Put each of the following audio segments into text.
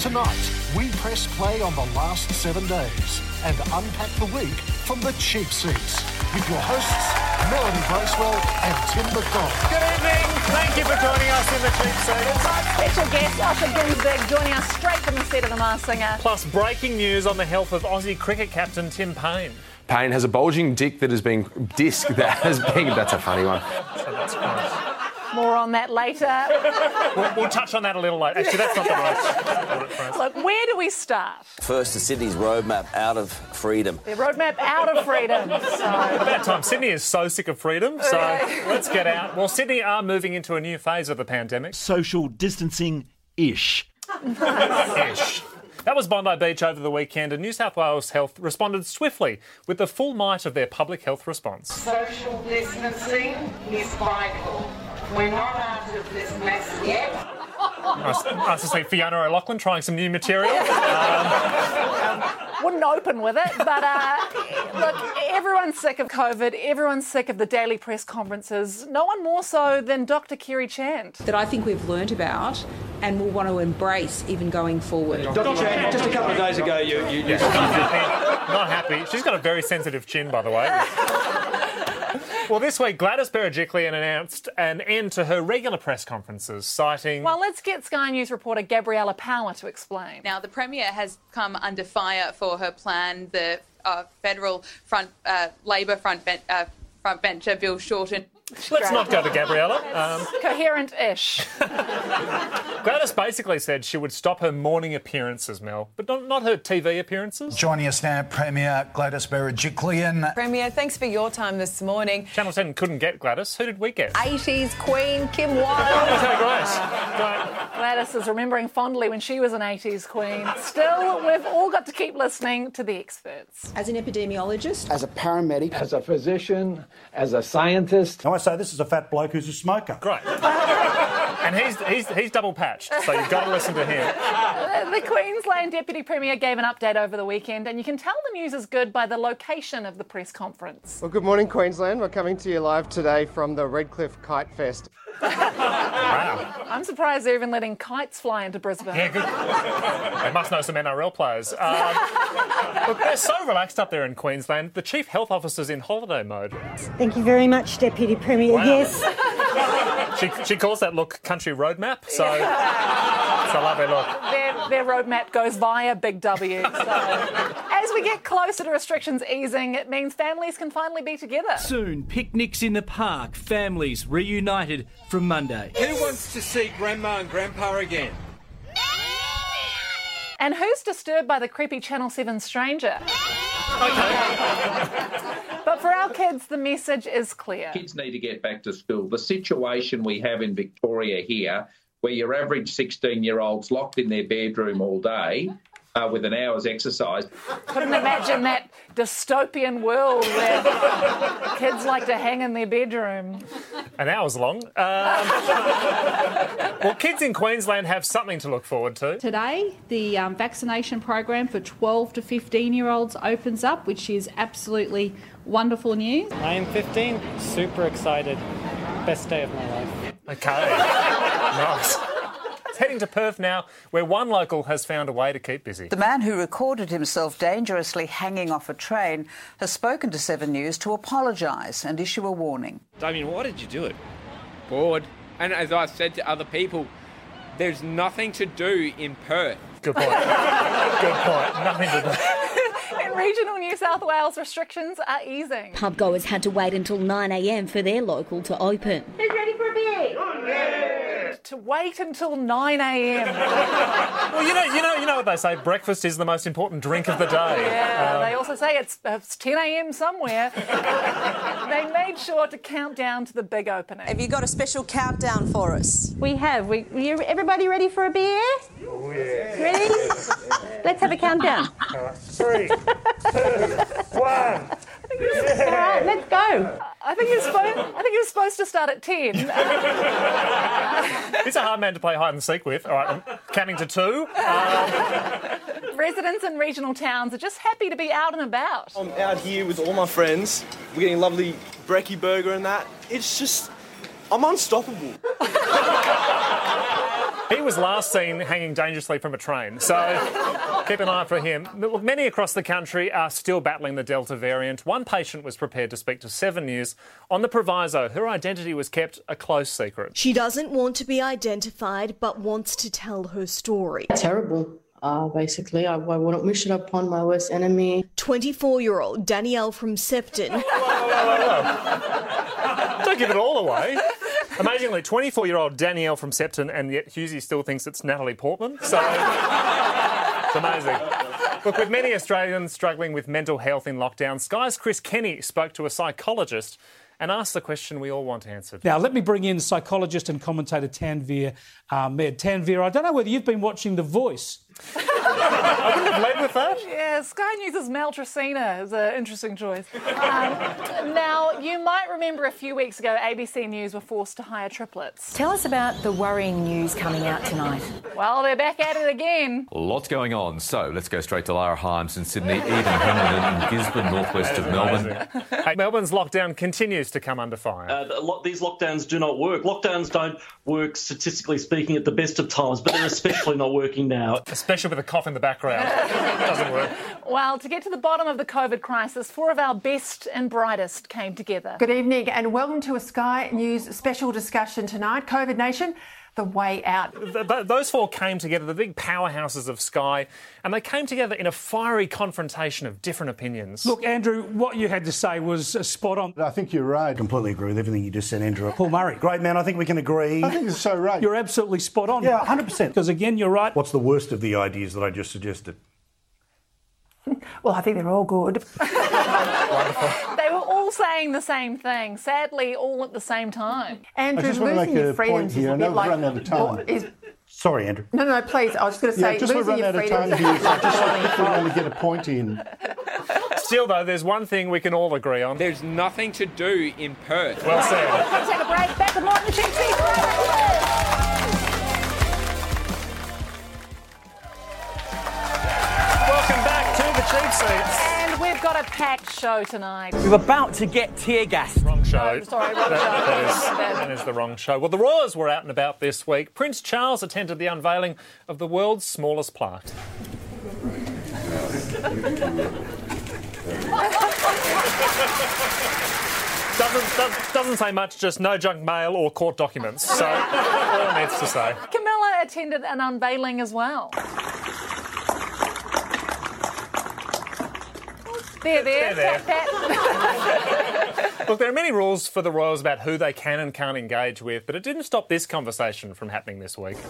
Tonight, we press play on the last seven days and unpack the week from the cheap seats with your hosts, Melanie Bracewell and Tim McDonald. Good evening. Thank you for joining us in the cheap seats. Special guest Osher Gunsberg joining us straight from the set of The Masked Singer. Plus, breaking news on the health of Aussie cricket captain Tim Paine. Paine has a bulging dick that has been disc that has been. That's a funny one. More on that later. We'll, we'll touch on that a little later. Actually, that's not the right phrase. Look, where do we start? First to Sydney's roadmap out of freedom. The roadmap out of freedom. So, About time. Sydney is so sick of freedom, so let's get out. Well, Sydney are moving into a new phase of the pandemic. social distancing ish. Ish. That was Bondi Beach over the weekend, and New South Wales Health responded swiftly with the full might of their public health response. Social distancing is vital. We're not out of this mess yet. Nice, nice to see Fiona O'Loughlin trying some new material. wouldn't open with it, but uh, look, everyone's sick of COVID. Everyone's sick of the daily press conferences. No one more so than Dr. Kerry Chant. that I think we've learnt about and will want to embrace even going forward. Dr. Chant, just a couple of days ago, you, you, you Not happy. She's got a very sensitive chin, by the way. Well, this week, Gladys Berejiklian announced an end to her regular press conferences, citing. Well, let's get Sky News reporter Gabriella Power to explain. Now, the Premier has come under fire for her plan. The uh, federal front uh, Labor front, ben- uh, front bencher, Bill Shorten. Let's not go to Gabriella. Um, Coherent-ish. Gladys basically said she would stop her morning appearances, Mel, but not, not her TV appearances. Joining us now, Premier Gladys Berejiklian. Premier, thanks for your time this morning. Channel 10 couldn't get Gladys. Who did we get? 80s Queen Kim Wilde. Okay, great. Great. Gladys is remembering fondly when she was an 80s queen. Still, we've all got to keep listening to the experts. As an epidemiologist, As a paramedic, as a physician, as a scientist. Now I say this is a fat bloke who's a smoker. Great. And he's, he's, he's double patched, so you've got to listen to him. Uh, The Queensland Deputy Premier gave an update over the weekend, and you can tell the news is good by the location of the press conference. Well, good morning, Queensland. We're coming to you live today from the Redcliffe Kite Fest. Wow. I'm surprised they're even letting kites fly into Brisbane. Yeah, good. They must know some NRL players. Um, look, they're so relaxed up there in Queensland. The chief health officer's in holiday mode. Thank you very much, Deputy Premier. Wow. Yes, She, she calls that look country roadmap, so it's a lovely look. Their, their roadmap goes via Big W. So, as we get closer to restrictions easing, it means families can finally be together. Soon, picnics in the park, families reunited from Monday. Who wants to see grandma and grandpa again? And who's disturbed by the creepy Channel 7 stranger? But for our kids, the message is clear. Kids need to get back to school. The situation we have in Victoria here, where your average 16 year old's locked in their bedroom all day uh, with an hour's exercise, Couldn't imagine that dystopian world where kids like to hang in their bedroom. An hour's long. Um, well, kids in Queensland have something to look forward to. today the um, vaccination program for 12 to 15 year olds opens up, which is absolutely wonderful news. I am 15, super excited. Best day of my life. Okay. nice. It's heading to Perth now, where one local has found a way to keep busy. The man who recorded himself dangerously hanging off a train has spoken to Seven News to apologise and issue a warning. Damien, why did you do it? Bored. And as I said to other people, there's nothing to do in Perth. Good point. Good point. Nothing to do. In regional New South Wales, restrictions are easing. pub goers had to wait until 9am for their local to open. Who's ready for a beer? To wait until 9 a.m. Well, you know, you know, you know what they say. Breakfast is the most important drink of the day. Yeah, Um, they also say it's, it's 10 a.m. somewhere. they made sure to count down to the big opening. Have you got a special countdown for us? We have. We, you, everybody ready for a beer? Yeah. Ready? Let's have a countdown. Three, two, one. All right, let's go. I think you're supposed. I think you're supposed to start at 10. He's a hard man to play hide and seek with. All right, I'm counting to two. Um, residents in regional towns are just happy to be out and about. I'm out here with all my friends. We're getting lovely brekkie burger and that. It's just, I'm unstoppable. He was last seen hanging dangerously from a train, so keep an eye out for him. Look, many across the country are still battling the Delta variant. One patient was prepared to speak to Seven News on the proviso her identity was kept a close secret. She doesn't want to be identified but wants to tell her story. Terrible. Uh, basically, I, I wouldn't wish it upon my worst enemy. 24 year old Danielle from Sefton. Don't give it all away. Amazingly, 24 year old Danielle from Sefton, and yet Hughesy still thinks it's Natalie Portman. So it's amazing. Look, with many Australians struggling with mental health in lockdown, Sky's Chris Kenny spoke to a psychologist and asked the question we all want answered. Now, let me bring in psychologist and commentator Tanveer Ahmed. Uh, Tanveer, I don't know whether you've been watching The Voice. I wouldn't have led with that. Yeah, Sky News' Mel Tresina is an interesting choice. Um, now, you might remember a few weeks ago, ABC News were forced to hire triplets. Tell us about the worrying news coming out tonight. Well, they're back at it again. Lots going on. So let's go straight to Lara Himes in Sydney, Eden Henderson in Gisborne, northwest of Melbourne. Hey, Melbourne's lockdown continues to come under fire. Uh, a lot, these lockdowns do not work. Lockdowns don't work, statistically speaking, at the best of times, but they're especially not working now. Especially with a cough in the background. Doesn't work. Well, to get to the bottom of the COVID crisis, four of our best and brightest came together. Good evening and welcome to a Sky News special discussion tonight. COVID Nation, the way out. Th- th- those four came together, the big powerhouses of Sky, and they came together in a fiery confrontation of different opinions. Look, Andrew, what you had to say was uh, spot on. I think you're right. Completely agree with everything you just said, Andrew. Paul Murray. Great man. I think we can agree. I think it's so right. You're absolutely spot on. Yeah, 100%. Because again, you're right. What's the worst of the ideas that I just suggested? Well, I think they're all good. They were all saying the same thing, sadly, all at the same time. Andrew, I just want to losing make your a freedoms point here. is I a know bit we've like. run out of time. Is, Sorry, Andrew. no, no, please. I was just going to say, Yeah, just we've losing run your out of time freedoms. here, so I just quickly want to get a point in. Still, though, there's one thing we can all agree on. There's nothing to do in Perth. Well said. Let's take a break. Back with more on cheap seats. And we've got a packed show tonight. We're about to get tear gas. Wrong show. Oh, sorry, wrong That- show. that is- that is the wrong show. Well, the Royals were out and about this week. Prince Charles attended the unveiling of the world's smallest plaque. Doesn't, does- doesn't say much, just no junk mail or court documents. So, all it needs to say. Camilla attended an unveiling as well. There, there, There, there. Look, there are many rules for the Royals about who they can and can't engage with, but it didn't stop this conversation from happening this week.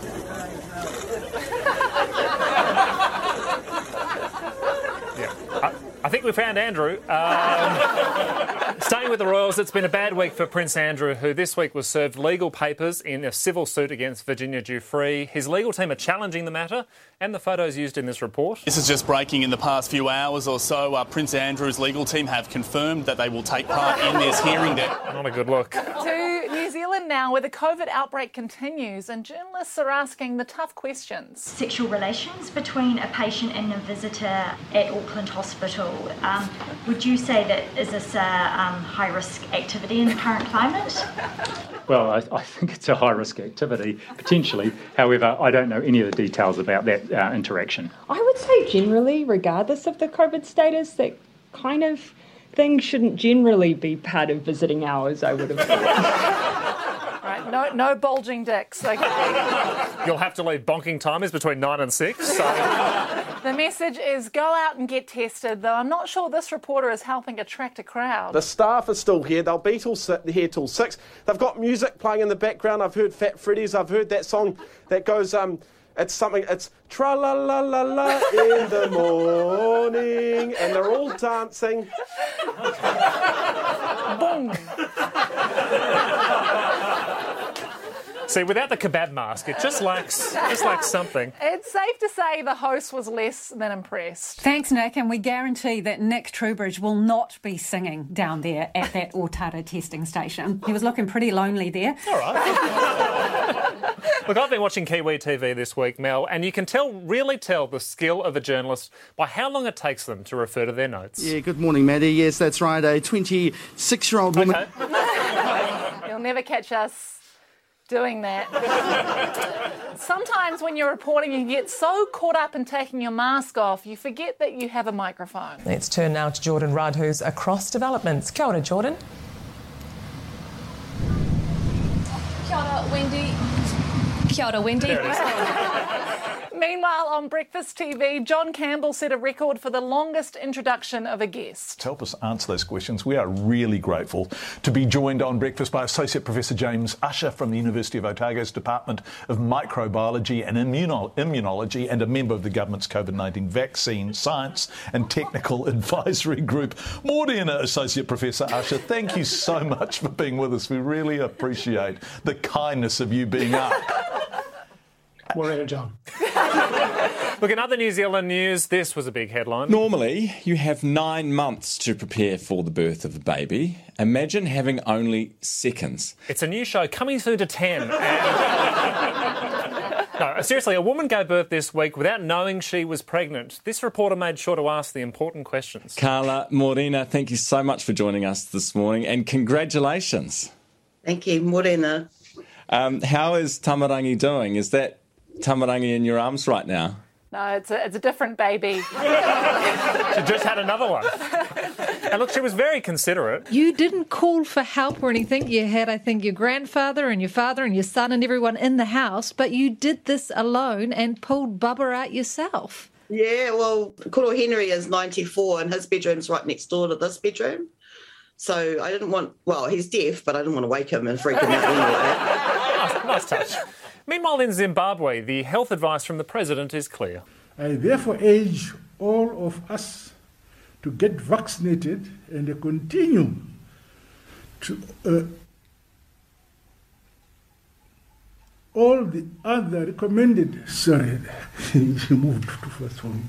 Yeah, I, I think we found Andrew. Um, staying with the Royals, it's been a bad week for Prince Andrew, who this week was served legal papers in a civil suit against Virginia Giuffre. His legal team are challenging the matter and the photos used in this report. This is just breaking in the past few hours or so. Uh, Prince Andrew's legal team have confirmed that they will take part in this hearing. That Not a good look. to New Zealand now, where the COVID outbreak continues, and journalists are asking the tough questions. Sexual relations between a patient and a visitor at Auckland Hospital. Um, would you say that is this a um, high risk activity in the current climate? Well, I, I think it's a high risk activity, potentially. However, I don't know any of the details about that uh, interaction. I would say generally, regardless of the COVID status, that kind of thing shouldn't generally be part of visiting hours, I would have thought. Right, no, no bulging dicks. Okay. You'll have to leave bonking timers between nine and six. So. the message is go out and get tested, though I'm not sure this reporter is helping attract a crowd. The staff are still here. They'll be till here till six. They've got music playing in the background. I've heard Fat Freddy's. I've heard that song that goes. Um, it's something. It's tra la la la la in the morning, and they're all dancing. Boom. See, without the kebab mask, it just lacks, just lacks something. It's safe to say the host was less than impressed. Thanks, Nick, and we guarantee that Nick Trubridge will not be singing down there at that Otara testing station. He was looking pretty lonely there. All right. Look, I've been watching Kiwi TV this week, Mel, and you can tell, really tell, the skill of a journalist by how long it takes them to refer to their notes. Yeah, good morning, Maddie. Yes, that's right. A 26 year old woman. You'll never catch us doing that. Sometimes when you're reporting, you get so caught up in taking your mask off, you forget that you have a microphone. Let's turn now to Jordan Rudd, who's across developments. Kia ora, Jordan. Kia ora, Wendy. Kia ora, Wendy. Meanwhile, on Breakfast TV, John Campbell set a record for the longest introduction of a guest. To help us answer those questions, we are really grateful to be joined on breakfast by Associate Professor James Ussher from the University of Otago's Department of Microbiology and Immuno- Immunology and a member of the government's COVID 19 Vaccine Science and Technical Advisory Group. Morena, Associate Professor Ussher, thank you so much for being with us. We really appreciate the kindness of you being up. Morena, John. Look, in other New Zealand news, this was a big headline. Normally, you have nine months to prepare for the birth of a baby. Imagine having only seconds. It's a new show coming through to 10. And... no, seriously, a woman gave birth this week without knowing she was pregnant. This reporter made sure to ask the important questions. Carla Morena, thank you so much for joining us this morning and congratulations. Thank you, Morena. Um, how is Tamarangi doing? Is that Tamarangi in your arms right now? No, it's a, it's a different baby. she just had another one. And look, she was very considerate. You didn't call for help or anything. You had, I think, your grandfather and your father and your son and everyone in the house, but you did this alone and pulled Bubba out yourself. Yeah, well, Koro Henry is 94 and his bedroom's right next door to this bedroom. So I didn't want, well, he's deaf, but I didn't want to wake him and freak him out anyway. nice, nice touch. Meanwhile, in Zimbabwe, the health advice from the president is clear. I therefore urge all of us to get vaccinated and continue to uh, all the other recommended. Sorry, she moved too fast for me.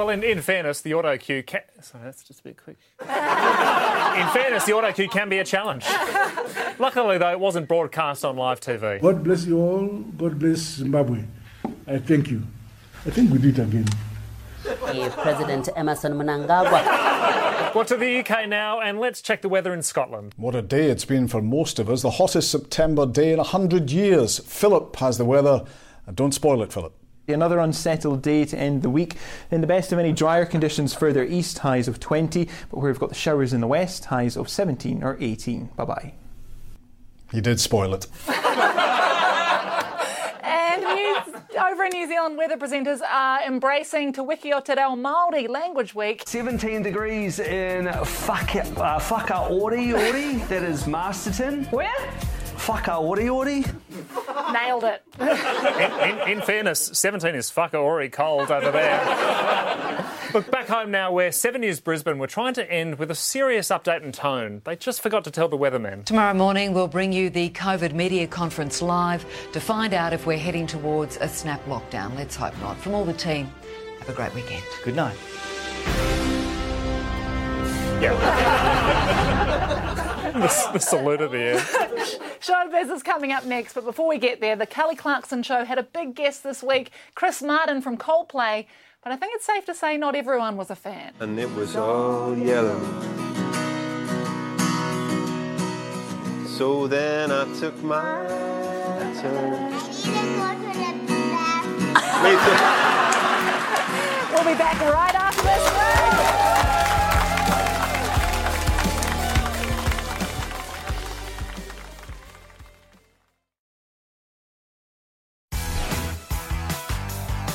Well, in, in fairness, the auto cue can. Sorry, that's just a bit quick. in fairness, the auto cue can be a challenge. Luckily, though, it wasn't broadcast on live TV. God bless you all. God bless Zimbabwe. I thank you. I think we did it again. President Emmerson Mnangagwa. Well, to the UK now, and let's check the weather in Scotland. What a day it's been for most of us. The hottest September day in 100 years. Philip has the weather. Uh, don't spoil it, Philip. Another unsettled day to end the week. In the best of any drier conditions further east, highs of 20, but where we've got the showers in the west, highs of 17 or 18. Bye bye. You did spoil it. and news, over in New Zealand, weather presenters are embracing Te Wiki o Te Reo Māori Language Week. 17 degrees in Whaka, uh, Whakaori Ori, that is Masterton. Where? Whakaori Ori. Nailed it. In, in, in, fairness, 17 is fucker already cold over there. Look, back home now, where 7 News Brisbane were trying to end with a serious update and tone. They just forgot to tell the weathermen. Tomorrow morning, we'll bring you the COVID media conference live to find out if we're heading towards a snap lockdown. Let's hope not. From all the team, have a great weekend. Good night. Yeah. the, the salute at the end. Showbiz is coming up next, but before we get there, the Kelly Clarkson Show had a big guest this week, Chris Martin from Coldplay. But I think it's safe to say not everyone was a fan. And it was all yellow. So then I took my turn. we'll be back right after this break.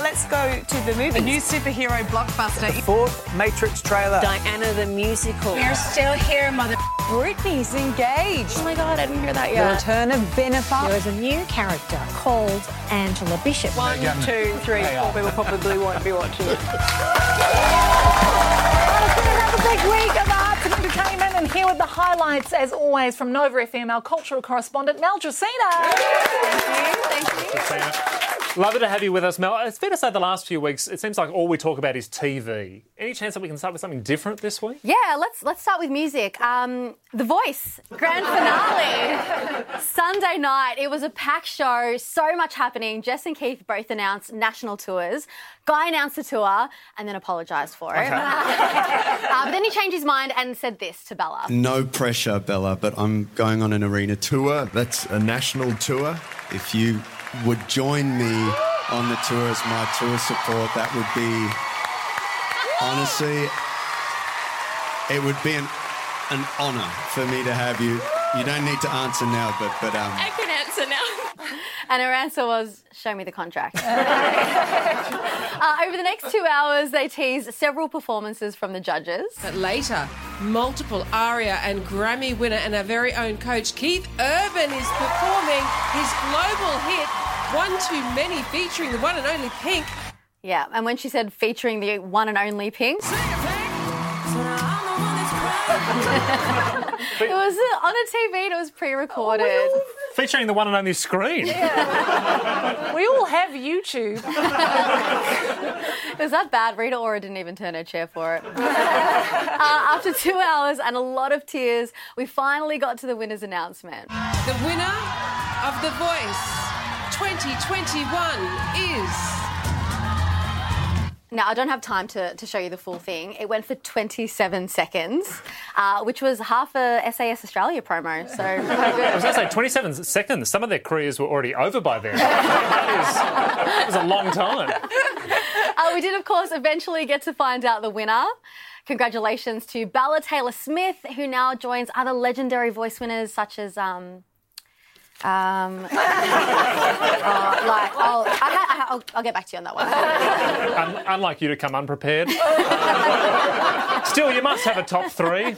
Let's go to the movie. A new superhero blockbuster. The fourth Matrix trailer. Diana the musical. We're still here, mother. Britney's engaged. Oh my god, I didn't hear that yet. The yet. return of Bennifer. There is a new character called Angela Bishop. One, two, three, four uh, people probably won't be watching it. Another big week of arts and entertainment, and here with the highlights, as always, from Nova FM, our cultural correspondent, Mel Jacina. Thank you. Thank you. Lovely to have you with us, Mel. It's fair to say the last few weeks, it seems like all we talk about is TV. Any chance that we can start with something different this week? Yeah, let's let's start with music. Um, the Voice grand finale Sunday night. It was a packed show, so much happening. Jess and Keith both announced national tours. Guy announced the tour and then apologised for it. uh, but then he changed his mind and said this to Bella. No pressure, Bella, but I'm going on an arena tour. That's a national tour. If you would join me on the tour as my tour support, that would be honestly, it would be an, an honour for me to have you. You don't need to answer now, but but um, I can answer now. and her answer was, "Show me the contract." uh, over the next two hours, they teased several performances from the judges. But later, multiple ARIA and Grammy winner and our very own coach Keith Urban is performing his global hit "One Too Many," featuring the one and only Pink. Yeah, and when she said featuring the one and only Pink. it was on a TV and it was pre-recorded. Featuring the one and only screen. we all have YouTube. it was that bad. Rita Ora didn't even turn her chair for it. uh, after two hours and a lot of tears, we finally got to the winner's announcement. The winner of The Voice 2021 is. Now, I don't have time to, to show you the full thing. It went for 27 seconds, uh, which was half a SAS Australia promo. So, I was going to say 27 seconds. Some of their careers were already over by then. that, is, that was a long time. Uh, we did, of course, eventually get to find out the winner. Congratulations to Bella Taylor Smith, who now joins other legendary voice winners such as. Um, um, uh, like, I'll, I, will I'll get back to you on that one. Un- unlike you to come unprepared. Still, you must have a top three.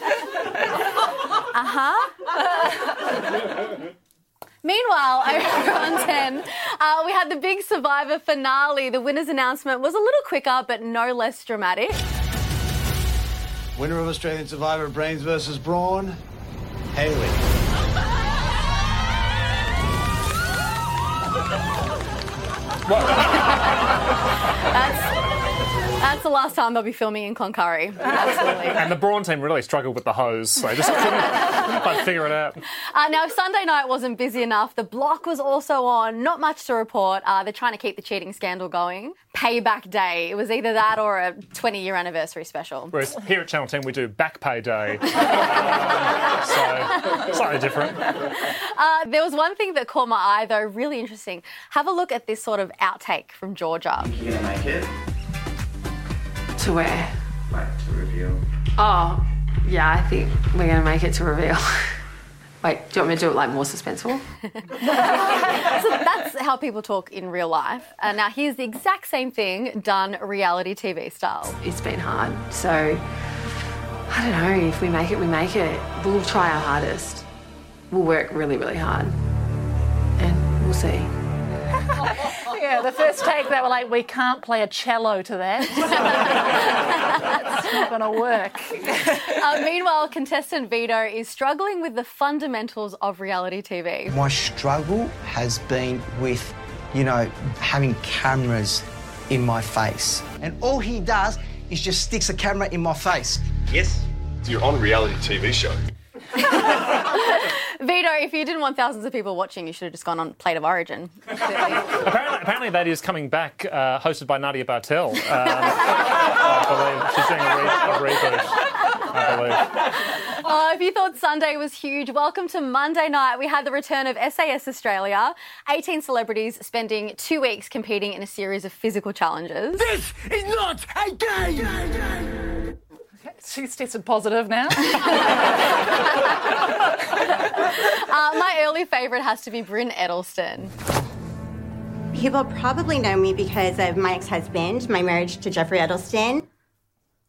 Uh huh. Meanwhile, over on 10, uh, we had the big Survivor finale. The winner's announcement was a little quicker, but no less dramatic. Winner of Australian Survivor Brains versus Brawn, Hayley. That's, that's the last time they'll be filming in Cloncurry. Absolutely. And the Brawn team really struggled with the hose. So they just couldn't, couldn't quite figure it out. Uh, now, if Sunday night wasn't busy enough, the block was also on. Not much to report. Uh, they're trying to keep the cheating scandal going. Payback Day. It was either that or a 20 year anniversary special. Whereas here at Channel 10, we do Back Pay Day. so, slightly different. Uh, there was one thing that caught my eye, though, really interesting. Have a look at this sort of outtake from Georgia. You're gonna make it? To where? Like to reveal. Oh, yeah, I think we're going to make it to reveal. Wait, do you want me to do it like more suspenseful? so that's how people talk in real life. Uh, now, here's the exact same thing done reality TV style. It's been hard, so I don't know. If we make it, we make it. We'll try our hardest. We'll work really, really hard, and we'll see. Yeah, the first take, they were like, we can't play a cello to that. That's not going to work. Uh, meanwhile, contestant Vito is struggling with the fundamentals of reality TV. My struggle has been with, you know, having cameras in my face. And all he does is just sticks a camera in my face. Yes. You're on a reality TV show. Vito, if you didn't want thousands of people watching, you should have just gone on Plate of Origin. apparently, apparently, that is coming back, uh, hosted by Nadia Bartel. Um, I believe she's doing a, re- a reboot. I believe. Oh, if you thought Sunday was huge, welcome to Monday night. We had the return of SAS Australia. 18 celebrities spending two weeks competing in a series of physical challenges. This is not a game! She's tested positive now. uh, my early favourite has to be Brynne Edelsten. People probably know me because of my ex husband, my marriage to Geoffrey Edelsten.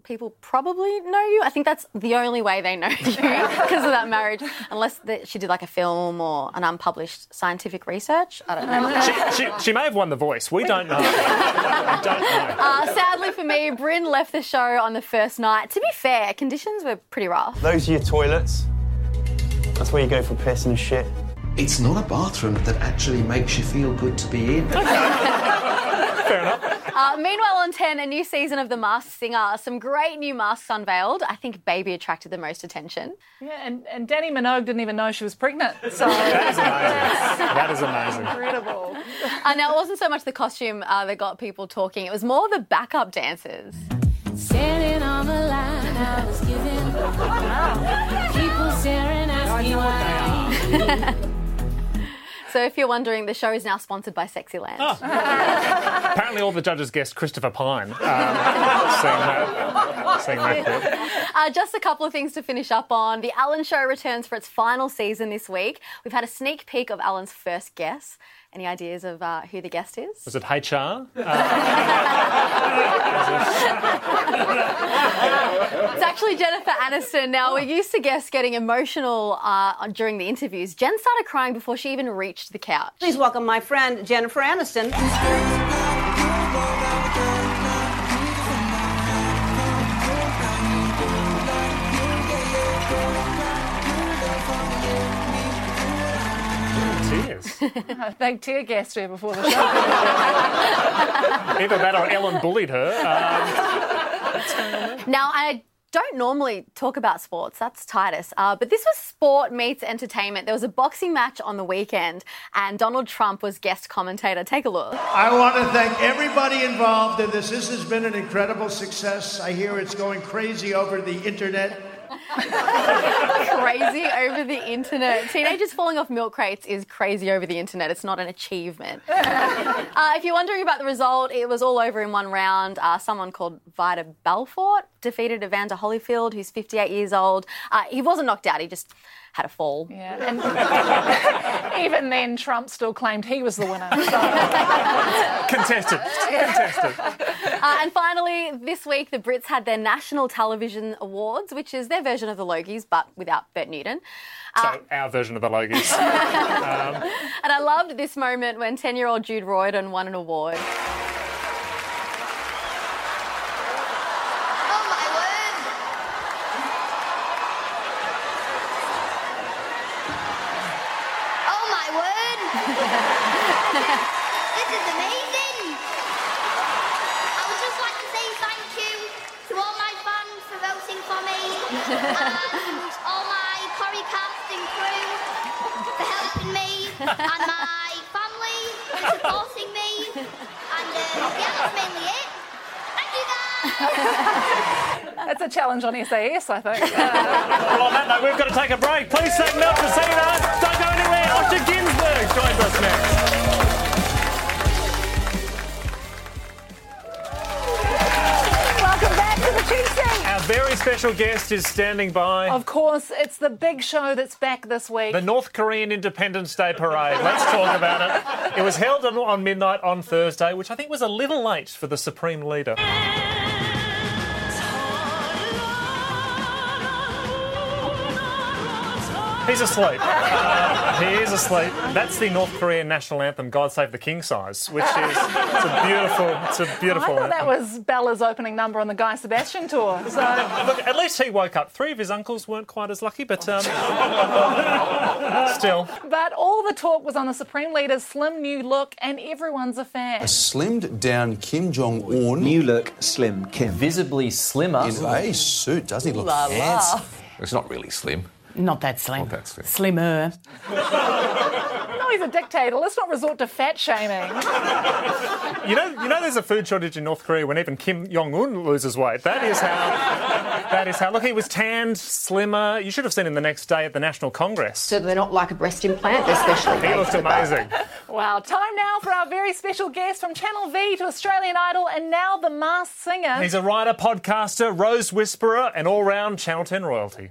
People probably know you. I think that's the only way they know you because of that marriage, unless the, she did like a film or an unpublished scientific research. I don't know. She, she, she may have won The Voice. We don't know. we don't know. Uh, sadly for me, Brynne left the show on the first night. To be fair, conditions were pretty rough. Those are your toilets. That's where you go for piss and shit. It's not a bathroom that actually makes you feel good to be in. Fair enough. Uh, meanwhile, on 10, a new season of The Masked Singer. Some great new masks unveiled. I think Baby attracted the most attention. Yeah, and, and Dannii Minogue didn't even know she was pregnant. So That is amazing. That is amazing. incredible. Uh, now, it wasn't so much the costume uh, that got people talking, it was more the backup dancers. Standing on the line, I was giving. People staring, asking why. So, if you're wondering, the show is now sponsored by Sexyland. Apparently, all the judges guessed Christopher Pyne. Um, seeing that, seeing that. Uh, just a couple of things to finish up on. The Ellen Show returns for its final season this week. We've had a sneak peek of Ellen's first guest. Any ideas of uh, who the guest is? Was it HR? It's actually Jennifer Aniston. Now, we're used to guests getting emotional uh, during the interviews. Jen started crying before she even reached the couch. Please welcome my friend Jennifer Aniston. Tears. A big tear gas to her before the show. Either that or Ellen bullied her. Um, Now, I don't normally talk about sports, that's Titus, uh, but this was sport meets entertainment. There was a boxing match on the weekend, and Donald Trump was guest commentator. Take a look. I want to thank everybody involved in this. This has been an incredible success. I hear it's going crazy over the internet. Crazy over the internet. Teenagers falling off milk crates is crazy over the internet. It's not an achievement. Uh, if you're wondering about the result, it was all over in one round. Uh, someone called Vitor Belfort defeated Evander Holyfield, who's 58 years old. Uh, he wasn't knocked out, he just had a fall. Yeah, and even then, Trump still claimed he was the winner. contested. Contested. Uh, and finally, this week, the Brits had their National Television Awards, which is their version of the Logies, but without Bert Newton. Uh, So, our version of the Logies. Um, And I loved this moment when 10 year old Jude Riordan won an award. Oh my word! this is amazing! I would just like to say thank you to all my fans for voting for me and all my Corrie casting crew for helping me and my family for supporting me. And uh, yeah, that's mainly it. Thank you guys! That's a challenge on SAS, I think. well, on that note, we've got to take a break. Please thank Mel Casino. Don't go anywhere. Osher Gunsberg joins us next. Welcome back to the cheat. Our very special guest is standing by. Of course, it's the big show that's back this week. The North Korean Independence Day Parade. Let's talk about it. It was held on midnight on Thursday, which I think was a little late for the Supreme Leader. He's asleep. Uh, he is asleep. That's the North Korean national anthem, "God Save the King" size, which is it's a beautiful, it's a I beautiful. thought that was Bella's opening number on the Guy Sebastian tour. So Look, at least he woke up. Three of his uncles weren't quite as lucky, but um, still. But all the talk was on the Supreme Leader's slim new look, and everyone's a fan. A slimmed down Kim Jong Un. New look, slim Kim. Visibly slimmer. In a suit, doesn't he look La la. fancy? It's not really slim. Not that slim. Not that slim. Slimmer. No, he's a dictator. Let's not resort to fat shaming. You know, you know, there's a food shortage in North Korea when even Kim Jong Un loses weight. That is how. That is how. Look, he was tanned, slimmer. You should have seen him the next day at the National Congress. So they're not like a breast implant, they're specially He made looked amazing. Wow, time now for our very special guest from Channel V to Australian Idol and now the Masked Singer. He's a writer, podcaster, rose whisperer, and all-round Channel 10 royalty.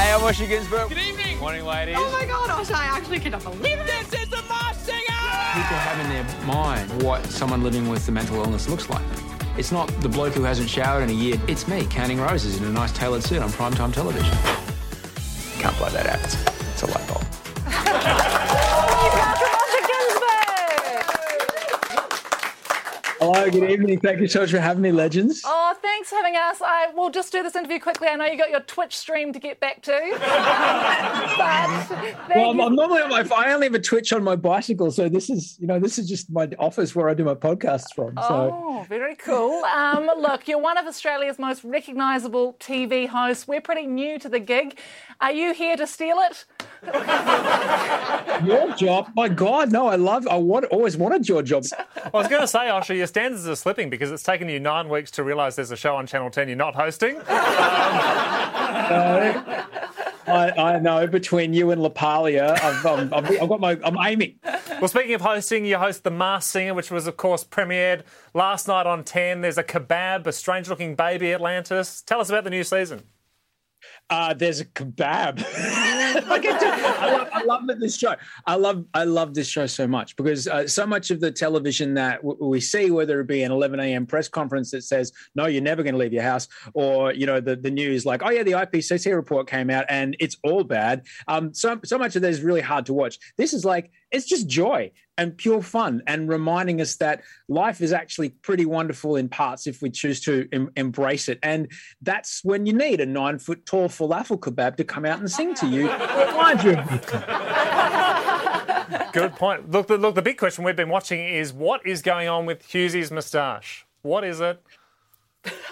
Hey, I'm Osher Gunsberg. Good evening. Morning, ladies. Oh my god, Osher, I actually cannot believe this. This is the Masked Singer! People have in their mind what someone living with a mental illness looks like. It's not the bloke who hasn't showered in a year. It's me, counting roses in a nice tailored suit on primetime television. Can't blow that out. It's, it's a light bulb. Osher Gunsberg! Hello, good evening. Thank you so much for having me, legends. Oh, thanks for having us. I will just do this interview quickly. I know you got your Twitch stream to get back to. but Well, I'm, I'm normally on my. I only have a Twitch on my bicycle, so this is, you know, this is just my office where I do my podcasts from. So Oh, very cool. Um, look, you're one of Australia's most recognisable TV hosts. We're pretty new to the gig. Are you here to steal it? your job, my God, no, I love. I want, always wanted your job. I was going to say, Osher, your standards are slipping because it's taken you nine weeks to realise there's a show on Channel 10 you're not hosting. Uh, I, I know between you and LaPaglia, I've, um, I've, I've got my. I'm aiming. Well, speaking of hosting, you host The Masked Singer, which was, of course, premiered last night on 10. There's a kebab, a strange looking baby Atlantis. Tell us about the new season. Uh, there's a kebab. like it, I, love, I love this show. I love I love this show so much because uh, so much of the television that w- we see, whether it be an 11 a.m. press conference that says no, you're never going to leave your house, or you know the, the news like oh yeah, the IPCC report came out and it's all bad. Um, so so much of that is really hard to watch. This is like it's just joy and pure fun and reminding us that life is actually pretty wonderful in parts if we choose to em- embrace it. And that's when you need a nine foot tall falafel kebab to come out and sing to you. Remind you. Good point. Look, the, look, the big question we've been watching is what is going on with Hughesy's moustache? What is it?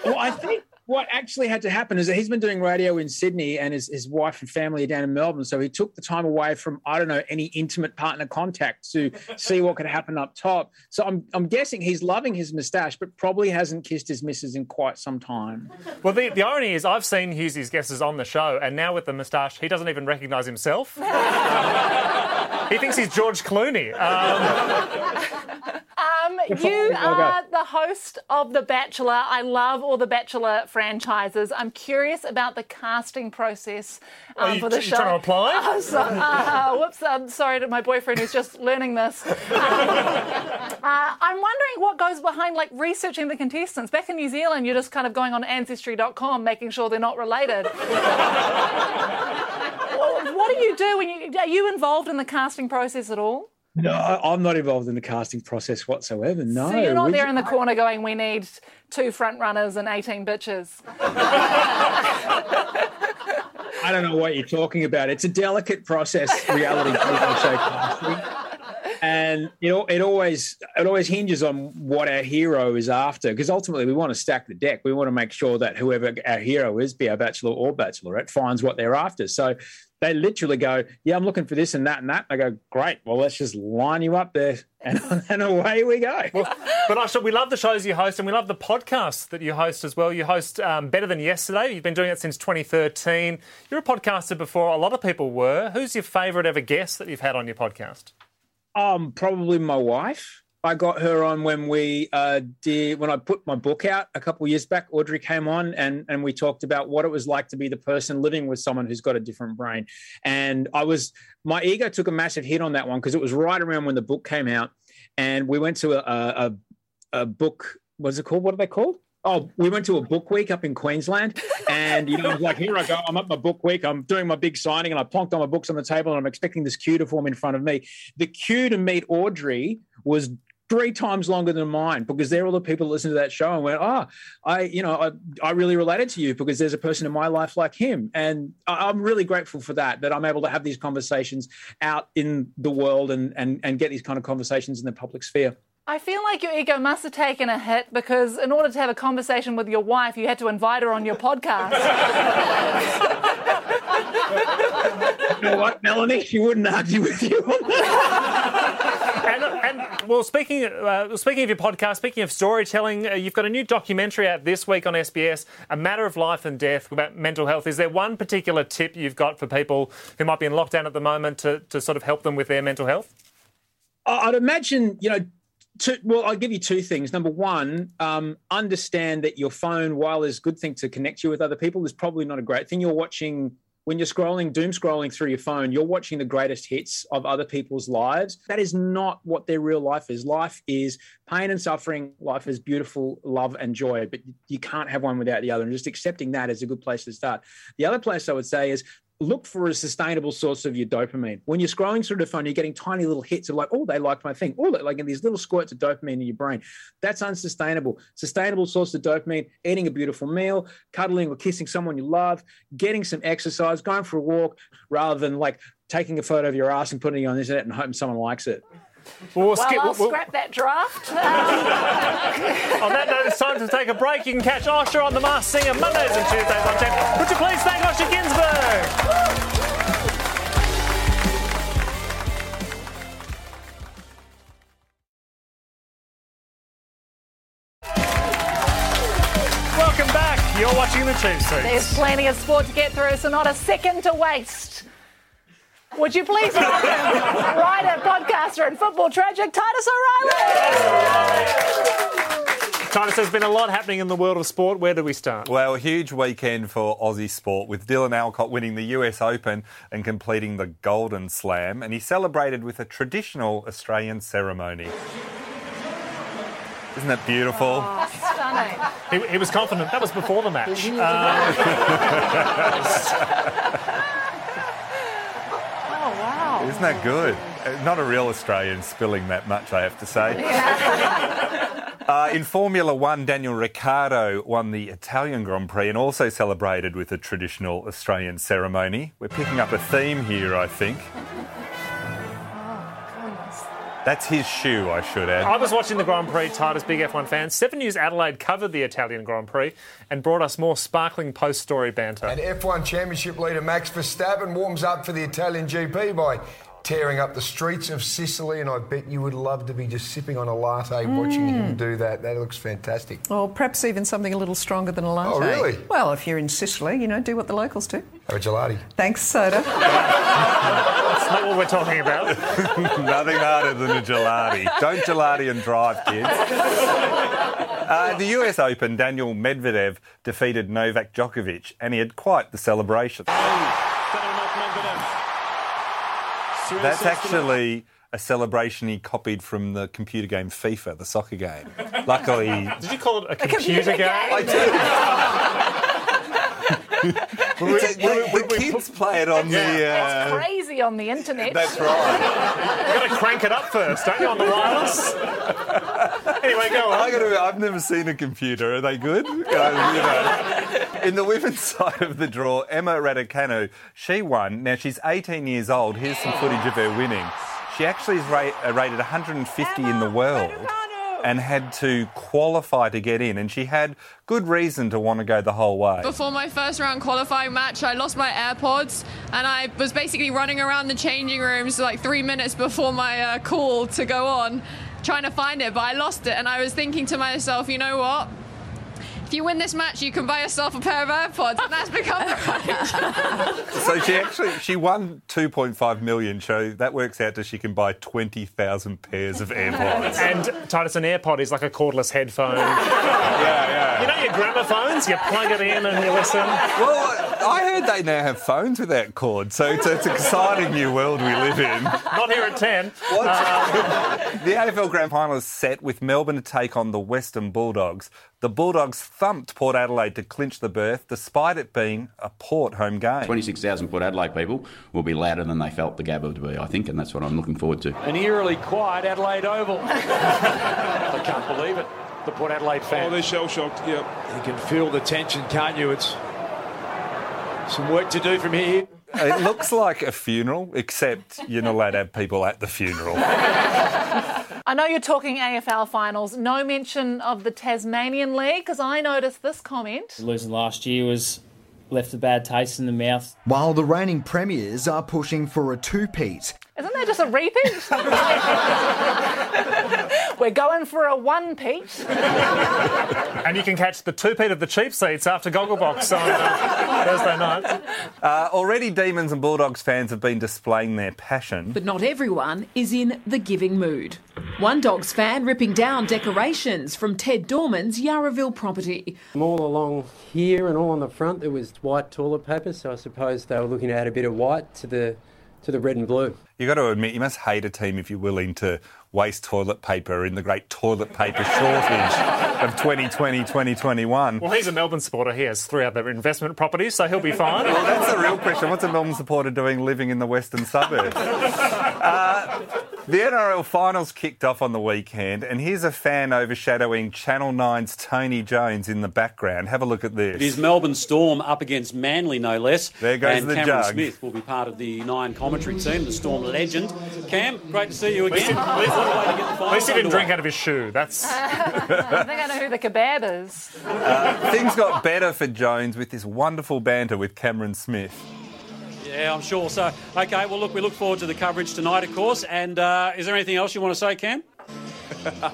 well, I think what actually had to happen is that he's been doing radio in Sydney and his, his wife and family are down in Melbourne. So he took the time away from, I don't know, any intimate partner contact to see what could happen up top. So I'm, I'm guessing he's loving his moustache, but probably hasn't kissed his missus in quite some time. Well, the, the irony is, I've seen Hughesy's guesses on the show, and now with the moustache, he doesn't even recognise himself. he thinks he's George Clooney. Um, Um, you are the host of The Bachelor. I love all the Bachelor franchises. I'm curious about the casting process um, Are you- for the you show. trying to apply? Oh, so, uh, whoops, I'm sorry to my boyfriend who's just learning this. Um, uh, I'm wondering what goes behind like researching the contestants. Back in New Zealand, you're just kind of going on ancestry.com, making sure they're not related. What do you do when you are you involved in the casting process at all? No, I'm not involved in the casting process whatsoever. No. So you're not there in the corner going, we need two front runners and 18 bitches. I don't know what you're talking about. It's a delicate process, reality TV show casting. And it, al- it always it always hinges on what our hero is after because ultimately we want to stack the deck. We want to make sure that whoever our hero is, be a bachelor or bachelorette, finds what they're after. So they literally go, "Yeah, I'm looking for this and that and that." I go, "Great, well let's just line you up there," and, and away we go. but Osher, we love the shows you host, and we love the podcasts that you host as well. You host um, Better Than Yesterday. You've been doing it since 2013. You're a podcaster before a lot of people were. Who's your favourite ever guest that you've had on your podcast? Um, probably my wife. I got her on when we uh, did when I put my book out a couple years back. Audrey came on and and we talked about what it was like to be the person living with someone who's got a different brain. And I was my ego took a massive hit on that one because it was right around when the book came out, and we went to a a, a book. What's it called? What are they called? Oh, we went to a book week up in Queensland, and you know, I was like, here I go. I'm at my book week. I'm doing my big signing, and I plonked all my books on the table, and I'm expecting this queue to form in front of me. The queue to meet Audrey was three times longer than mine because they're all the people that listen to that show and went, oh, I, you know, I, I really related to you because there's a person in my life like him, and I- I'm really grateful for that. That I'm able to have these conversations out in the world and and and get these kind of conversations in the public sphere. I feel like your ego must have taken a hit because in order to have a conversation with your wife, you had to invite her on your podcast. You know what, Melanie? She wouldn't argue with you on that. and, and well, speaking uh, speaking of your podcast, speaking of storytelling, uh, you've got a new documentary out this week on SBS, "A Matter of Life and Death" about mental health. Is there one particular tip you've got for people who might be in lockdown at the moment to, to sort of help them with their mental health? I'd imagine, you know, two, well, I'll give you two things. Number one, um, understand that your phone, while is a good thing to connect you with other people, is probably not a great thing. You're watching when you're scrolling, doom scrolling through your phone, you're watching the greatest hits of other people's lives. That is not what their real life is. Life is pain and suffering. Life is beautiful love and joy, but you can't have one without the other. And just accepting that is a good place to start. The other place I would say is look for a sustainable source of your dopamine. When you're scrolling through the phone, you're getting tiny little hits of like, oh, they liked my thing. Oh, like in these little squirts of dopamine in your brain. That's unsustainable. Sustainable source of dopamine, eating a beautiful meal, cuddling or kissing someone you love, getting some exercise, going for a walk, rather than like taking a photo of your ass and putting it on the internet and hoping someone likes it. We'll Well, skip- I'll we'll- scrap that draft. On that note, it's time to take a break. You can catch Osher on The Masked Singer Mondays and Tuesdays on 10. Would you please thank Osher Gunsberg? Welcome back. You're watching the Chief There's plenty of sport to get through, so not a second to waste. Would you please welcome writer, podcaster, and football tragic Titus O'Reilly? Titus, there's been a lot happening in the world of sport. Where do we start? Well, a huge weekend for Aussie sport with Dylan Alcott winning the US Open and completing the Golden Slam, and he celebrated with a traditional Australian ceremony. Isn't that beautiful? Oh, stunning. He, he was confident. That was before the match. Oh, uh, wow. Isn't that good? Uh, Not a real Australian spilling that much, I have to say. Uh, in Formula One, Daniel Ricciardo won the Italian Grand Prix and also celebrated with a traditional Australian ceremony. We're picking up a theme here, I think. That's his shoe, I should add. I was watching the Grand Prix, Titus, big F1 fan. Seven News Adelaide covered the Italian Grand Prix and brought us more sparkling post story banter. And F1 Championship leader Max Verstappen warms up for the Italian GP by tearing up the streets of Sicily, and I bet you would love to be just sipping on a latte watching him do that. That looks fantastic. Or perhaps even something a little stronger than a latte. Oh, really? Well, if you're in Sicily, you know, do what the locals do. Have a gelati. Thanks, soda. That's not what we're talking about. Nothing harder than a gelati. Don't gelati and drive, kids. Uh, the US Open, Daniil Medvedev defeated Novak Djokovic, and he had quite the celebration. That's actually a celebration he copied from the computer game FIFA, the soccer game. Luckily, Did you call it a computer, computer game? game? I did. the, the kids play it on the. It's Uh, crazy on the internet. that's right. You've got to crank it up first, don't you, on the wireless? anyway, go on. I gotta, I've never seen a computer. Are they good? Uh, you know. In the women's side of the draw, Emma Raducanu, she won. Now she's 18 years old. Here's some footage of her winning. She actually is ra- uh, rated 150 in the world and had to qualify to get in. And she had good reason to want to go the whole way. Before my first round qualifying match, I lost my AirPods and I was basically running around the changing rooms like three minutes before my uh, call to go on, trying to find it, but I lost it. And I was thinking to myself, you know what? If you win this match, you can buy yourself a pair of AirPods, and that's become the right. So she actually she won 2.5 million. So that works out to she can buy 20,000 pairs of AirPods. And Titus, an AirPod is like a cordless headphone. yeah, yeah. You know your gramophones? You plug it in and you listen. Well, I heard they now have phones without cord, so it's, it's an exciting new world we live in. Not here at 10. Uh, the AFL Grand Final is set with Melbourne to take on the Western Bulldogs. The Bulldogs thumped Port Adelaide to clinch the berth, despite it being a Port home game. 26,000 Port Adelaide people will be louder than they felt the Gabba to be, I think, and that's what I'm looking forward to. An eerily quiet Adelaide Oval. I can't believe it. The Port Adelaide oh, fans. Oh, they're shell shocked, yep. You can feel the tension, can't you? It's some work to do from here. It looks like a funeral, except you're not allowed to have people at the funeral. I know you're talking AFL finals. No mention of the Tasmanian League because I noticed this comment. Losing last year was left a bad taste in the mouth. While the reigning premiers are pushing for a two-peat. Isn't that just a repeat? We're going for a one peat. And you can catch the two-peat of the cheap seats after Gogglebox on uh, Thursday night. Uh, already, Demons and Bulldogs fans have been displaying their passion. But not everyone is in the giving mood. One Dogs fan ripping down decorations from Ted Dorman's Yarraville property. All along here and all on the front there was white toilet paper, so I suppose they were looking to add a bit of white to the to the red and blue. You've got to admit, you must hate a team if you're willing to waste toilet paper in the great toilet paper shortage of 2020 2021. Well, he's a Melbourne supporter. He has three other investment properties, so he'll be fine. Well, that's the real question. What's a Melbourne supporter doing living in the western suburbs? Uh, the NRL finals kicked off on the weekend, and here's a fan overshadowing Channel 9's Tony Jones in the background. Have a look at this. It is Melbourne Storm up against Manly, no less. There goes and the Cameron jug. Smith will be part of the Nine commentary team, the Storm legend. Cam, great to see you again. at least- What a way to get the At finals least he didn't drink out of his shoe. That's. I think I know who the kebab is. Uh, things got better for Jones with this wonderful banter with Cameron Smith. Yeah, I'm sure. So, okay, well, look, we look forward to the coverage tonight, of course. And uh, is there anything else you want to say, Cam?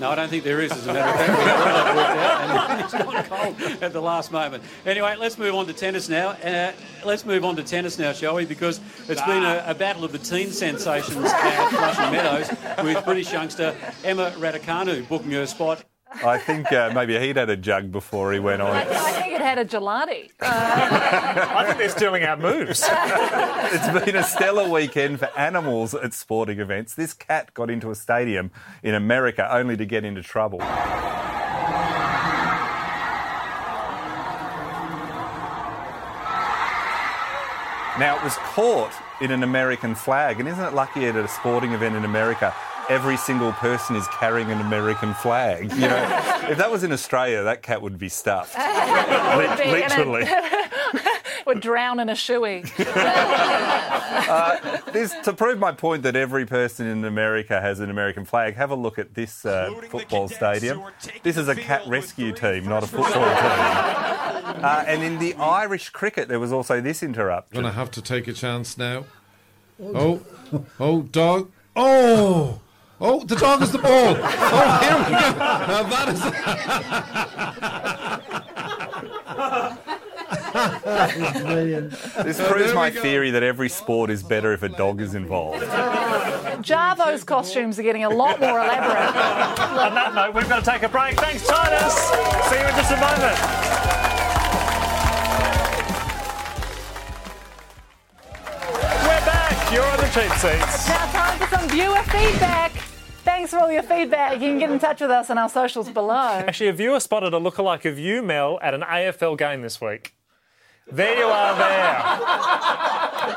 No, I don't think there is, as a matter of fact. We got that worked out, and it's gone cold at the last moment. Anyway, let's move on to tennis now. Uh, let's move on to tennis now, shall we? Because it's been a, a battle of the teen sensations at Flushing Meadows with British youngster Emma Raducanu booking her spot. I think uh, maybe he'd had a jug before he went on. I think it had a gelati. I think they're stealing our moves. It's been a stellar weekend for animals at sporting events. This cat got into a stadium in America only to get into trouble. Now, it was caught in an American flag, and isn't it lucky it at a sporting event in America? Every single person is carrying an American flag. You know, if that was in Australia, that cat would be stuffed. Would be, Literally. Would drown in a shoey. Uh, this, to prove my point that every person in America has an American flag, have a look at this uh, football stadium. This is a cat rescue team, not a football team. Uh, and in the Irish cricket, there was also this interruption. Gonna have to take a chance now. Oh, oh, dog. Oh, oh, the dog is the ball. Oh, here we go. Now that is. brilliant. This proves my go. theory that every sport is better if a dog is involved. Jarvo's costumes are getting a lot more elaborate. On that note, we've got to take a break. Thanks, Titus. See you in just a moment. We're back. You're on the cheap seats. Now, time for some viewer feedback. Thanks for all your feedback. You can get in touch with us on our socials below. Actually, a viewer spotted a lookalike of you, Mel, at an AFL game this week. There you are there.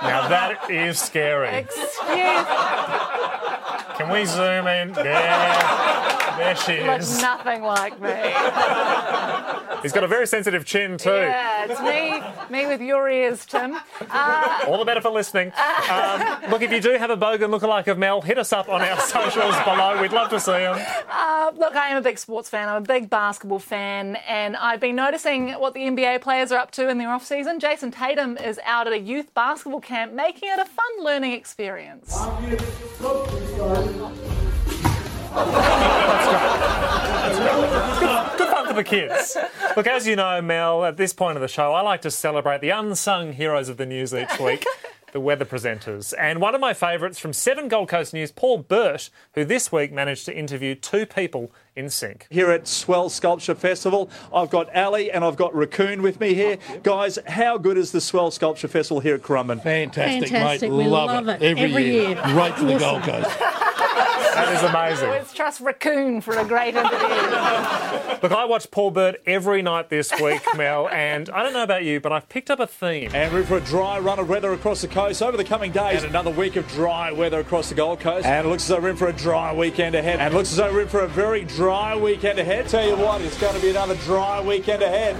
now that is scary. Excuse Can we zoom in? There. There she is. nothing like me. He's got a very sensitive chin too. Yeah, it's me, me with your ears, Tim. Uh, All the better for listening. Um, look, if you do have a bogan lookalike of Mel, hit us up on our socials below. We'd love to see them. Uh, look, I am a big sports fan. I'm a big basketball fan, and I've been noticing what the NBA players are up to in their off season. Jayson Tatum is out at a youth basketball camp, making it a fun learning experience. Good fun for the kids. Look, as you know, Mel, at this point of the show, I like to celebrate the unsung heroes of the news each week. The weather presenters. And one of my favourites from Seven Gold Coast News, Paul Burt, who this week managed to interview two people in sync. Here at Swell Sculpture Festival, I've got Ali and I've got Raccoon with me here. Guys, how good is the Swell Sculpture Festival here at Currumbin? Fantastic, Fantastic. mate. We love, love it. it Every, every year. year. Right to the Gold Coast. That is amazing. Let's trust Raccoon for a great interview. Look, I watch Paul Burt every night this week, Mel, and I don't know about you, but I've picked up a theme. And we're in for a dry run of weather across the coast over the coming days. And another week of dry weather across the Gold Coast. And it looks as though we're in for a dry weekend ahead. And it looks as though we're in for a very dry weekend ahead. Tell you what, it's going to be another dry weekend ahead.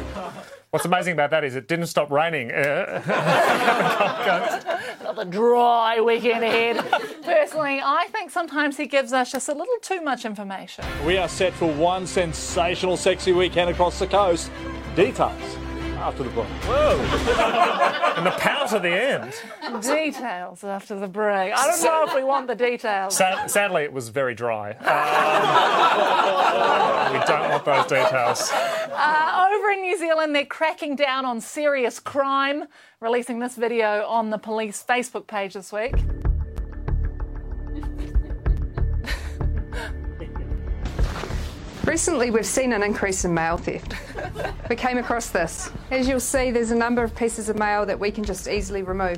What's amazing about that is it didn't stop raining. Uh, Another dry weekend ahead. Personally, I think sometimes he gives us just a little too much information. We are set for one sensational, sexy weekend across the coast. Details after the break. Whoa! and the power to the end. Details after the break. I don't know if we want the details. Sad, sadly, it was very dry. Um, we don't want those details. Uh, over in New Zealand, they're cracking down on serious crime, releasing this video on the police Facebook page this week. Recently, we've seen an increase in mail theft. we came across this. As you'll see, there's a number of pieces of mail that we can just easily remove.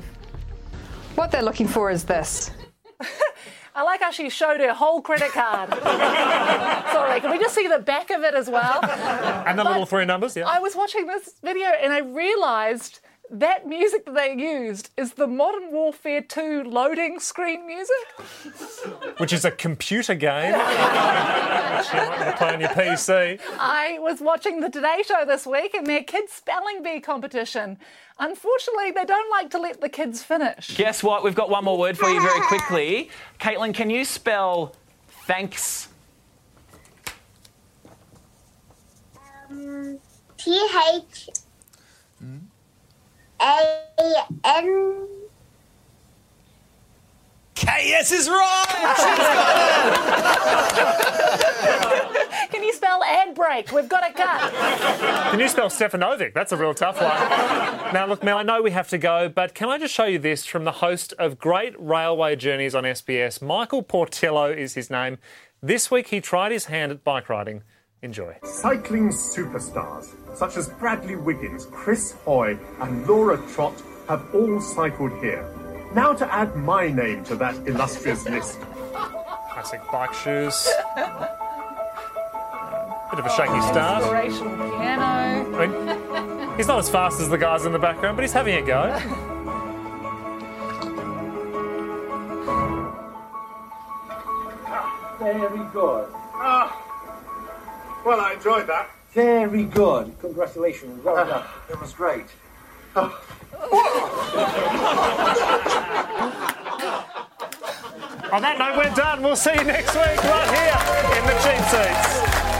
What they're looking for is this. I like how she showed her whole credit card. Sorry, can we just see the back of it as well? And the little three numbers, yeah. I was watching this video and I realised that music that they used is the Modern Warfare 2 loading screen music. Which is a computer game. which you might play on your PC. I was watching the Today Show this week and their kids spelling bee competition. Unfortunately, they don't like to let the kids finish. Guess what? We've got one more word for you very quickly. Caitlin, can you spell thanks? Um, T H A N. KS is right! Can you spell ad break? We've got a cut. Can you spell Stefanovic? That's a real tough one. now, look, Mel, I know we have to go, but can I just show you this from the host of Great Railway Journeys on SBS? Michael Portillo is his name. This week he tried his hand at bike riding. Enjoy. Cycling superstars such as Bradley Wiggins, Chris Hoy, and Laura Trott have all cycled here. Now to add my name to that illustrious list. Classic bike shoes. Bit of a shaky start. Inspirational piano. I mean, he's not as fast as the guys in the background, but he's having a go. Very good. Ah, well, I enjoyed that. Very good. Congratulations. Well done. It was great. On that note, we're done. We'll see you next week right here in the cheap seats.